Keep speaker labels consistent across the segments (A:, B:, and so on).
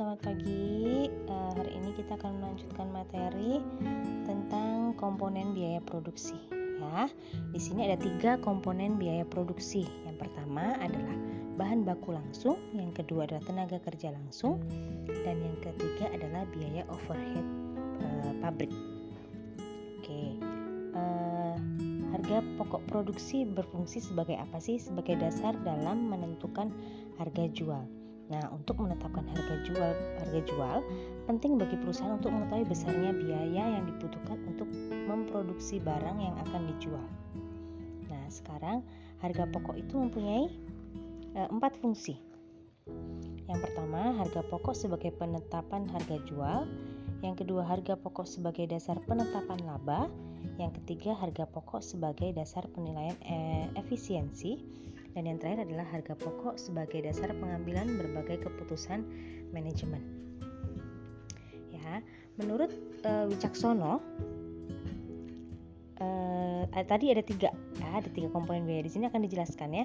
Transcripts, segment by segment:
A: selamat pagi. Uh, hari ini kita akan melanjutkan materi tentang komponen biaya produksi. Ya, di sini ada tiga komponen biaya produksi. Yang pertama adalah bahan baku langsung, yang kedua adalah tenaga kerja langsung, dan yang ketiga adalah biaya overhead uh, pabrik. Oke, uh, harga pokok produksi berfungsi sebagai apa sih? Sebagai dasar dalam menentukan harga jual. Nah, untuk menetapkan harga jual, harga jual penting bagi perusahaan untuk mengetahui besarnya biaya yang dibutuhkan untuk memproduksi barang yang akan dijual. Nah, sekarang harga pokok itu mempunyai e, empat fungsi. Yang pertama, harga pokok sebagai penetapan harga jual. Yang kedua, harga pokok sebagai dasar penetapan laba. Yang ketiga, harga pokok sebagai dasar penilaian e, efisiensi dan yang terakhir adalah harga pokok sebagai dasar pengambilan berbagai keputusan manajemen. Ya, menurut uh, Wicaksono uh, tadi ada tiga, ya, ada tiga komponen biaya di sini akan dijelaskan ya.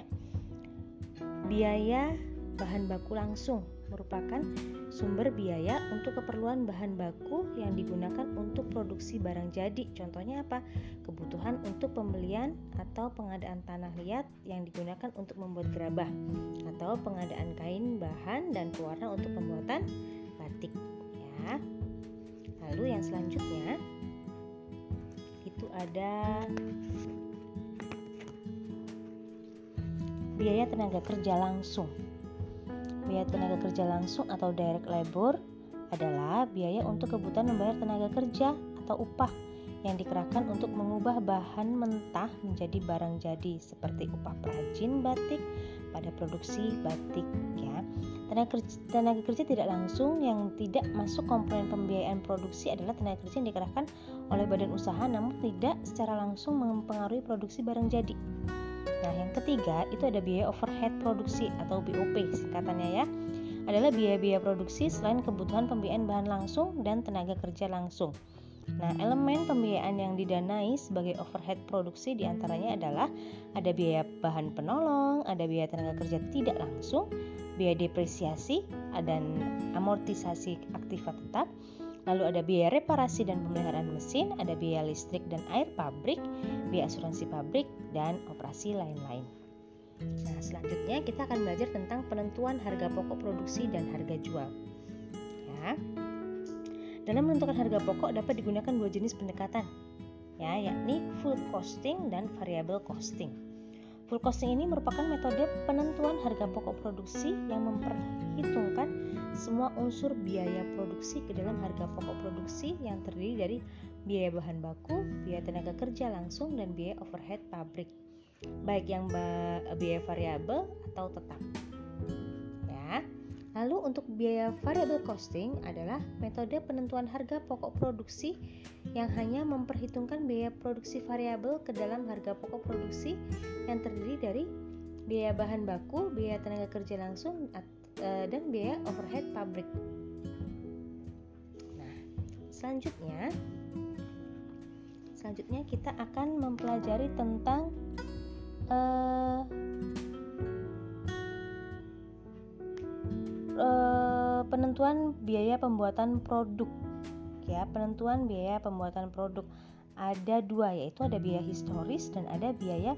A: Biaya bahan baku langsung merupakan sumber biaya untuk keperluan bahan baku yang digunakan untuk produksi barang jadi. Contohnya apa? Kebutuhan untuk pembelian atau pengadaan tanah liat yang digunakan untuk membuat gerabah atau pengadaan kain bahan dan pewarna untuk pembuatan batik ya. Lalu yang selanjutnya itu ada biaya tenaga kerja langsung Biaya tenaga kerja langsung atau direct labor adalah biaya untuk kebutuhan membayar tenaga kerja atau upah yang dikerahkan untuk mengubah bahan mentah menjadi barang jadi seperti upah perajin batik pada produksi batik ya. Tenaga kerja, tenaga kerja tidak langsung yang tidak masuk komponen pembiayaan produksi adalah tenaga kerja yang dikerahkan oleh badan usaha namun tidak secara langsung mempengaruhi produksi barang jadi. Nah, yang ketiga itu ada biaya overhead produksi atau BOP singkatannya ya. Adalah biaya-biaya produksi selain kebutuhan pembiayaan bahan langsung dan tenaga kerja langsung. Nah, elemen pembiayaan yang didanai sebagai overhead produksi di antaranya adalah ada biaya bahan penolong, ada biaya tenaga kerja tidak langsung, biaya depresiasi, dan amortisasi aktiva tetap, Lalu ada biaya reparasi dan pemeliharaan mesin, ada biaya listrik dan air pabrik, biaya asuransi pabrik, dan operasi lain-lain. Nah, selanjutnya kita akan belajar tentang penentuan harga pokok produksi dan harga jual. Ya. Dalam menentukan harga pokok dapat digunakan dua jenis pendekatan, ya, yakni full costing dan variable costing. Full costing ini merupakan metode penentuan harga pokok produksi yang memperhitungkan semua unsur biaya produksi ke dalam harga pokok produksi yang terdiri dari biaya bahan baku, biaya tenaga kerja langsung, dan biaya overhead pabrik, baik yang biaya variabel atau tetap. Ya. Lalu untuk biaya variable costing adalah metode penentuan harga pokok produksi yang hanya memperhitungkan biaya produksi variabel ke dalam harga pokok produksi yang terdiri dari biaya bahan baku, biaya tenaga kerja langsung Eh, dan biaya overhead pabrik. Nah, selanjutnya selanjutnya kita akan mempelajari tentang uh, uh, penentuan biaya pembuatan produk ya penentuan biaya pembuatan produk ada dua yaitu ada biaya historis dan ada biaya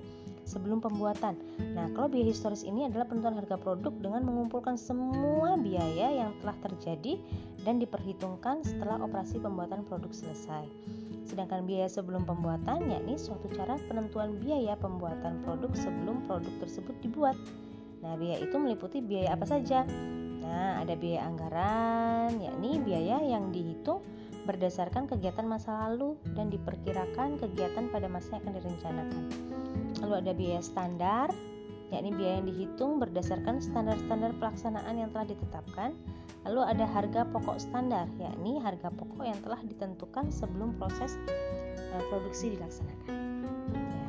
A: sebelum pembuatan. Nah, kalau biaya historis ini adalah penentuan harga produk dengan mengumpulkan semua biaya yang telah terjadi dan diperhitungkan setelah operasi pembuatan produk selesai. Sedangkan biaya sebelum pembuatan yakni suatu cara penentuan biaya pembuatan produk sebelum produk tersebut dibuat. Nah, biaya itu meliputi biaya apa saja? Nah, ada biaya anggaran, yakni biaya yang dihitung berdasarkan kegiatan masa lalu dan diperkirakan kegiatan pada masa yang akan direncanakan. Lalu ada biaya standar, yakni biaya yang dihitung berdasarkan standar-standar pelaksanaan yang telah ditetapkan. Lalu ada harga pokok standar, yakni harga pokok yang telah ditentukan sebelum proses uh, produksi dilaksanakan.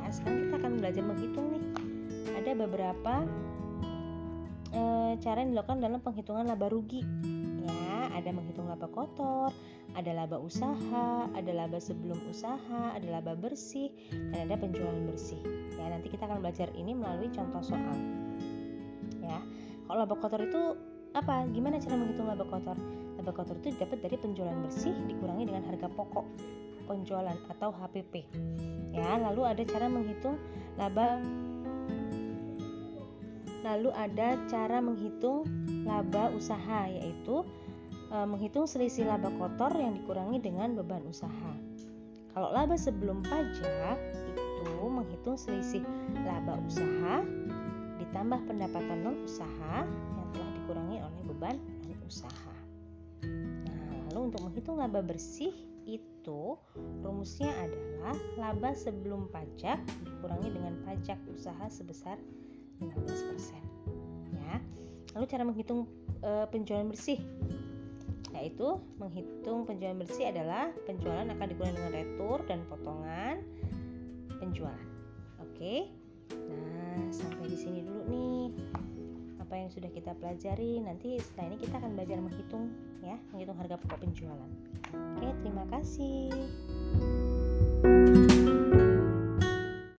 A: Ya, sekarang kita akan belajar menghitung nih. Ada beberapa uh, cara yang dilakukan dalam penghitungan laba rugi. Ya, ada menghitung laba kotor, ada laba usaha, ada laba sebelum usaha, ada laba bersih, dan ada penjualan bersih. Ya, nanti kita akan belajar ini melalui contoh soal. Ya, kalau laba kotor itu apa? Gimana cara menghitung laba kotor? Laba kotor itu dapat dari penjualan bersih dikurangi dengan harga pokok penjualan atau HPP. Ya, lalu ada cara menghitung laba Lalu ada cara menghitung laba usaha yaitu menghitung selisih laba kotor yang dikurangi dengan beban usaha. Kalau laba sebelum pajak itu menghitung selisih laba usaha ditambah pendapatan non usaha yang telah dikurangi oleh beban non usaha. Nah, lalu untuk menghitung laba bersih itu rumusnya adalah laba sebelum pajak dikurangi dengan pajak usaha sebesar 15%. Ya. Lalu cara menghitung e, penjualan bersih yaitu menghitung penjualan bersih adalah penjualan akan dikurangi dengan retur dan potongan penjualan. Oke. Nah, sampai di sini dulu nih apa yang sudah kita pelajari. Nanti setelah ini kita akan belajar menghitung ya, menghitung harga pokok penjualan. Oke, terima kasih.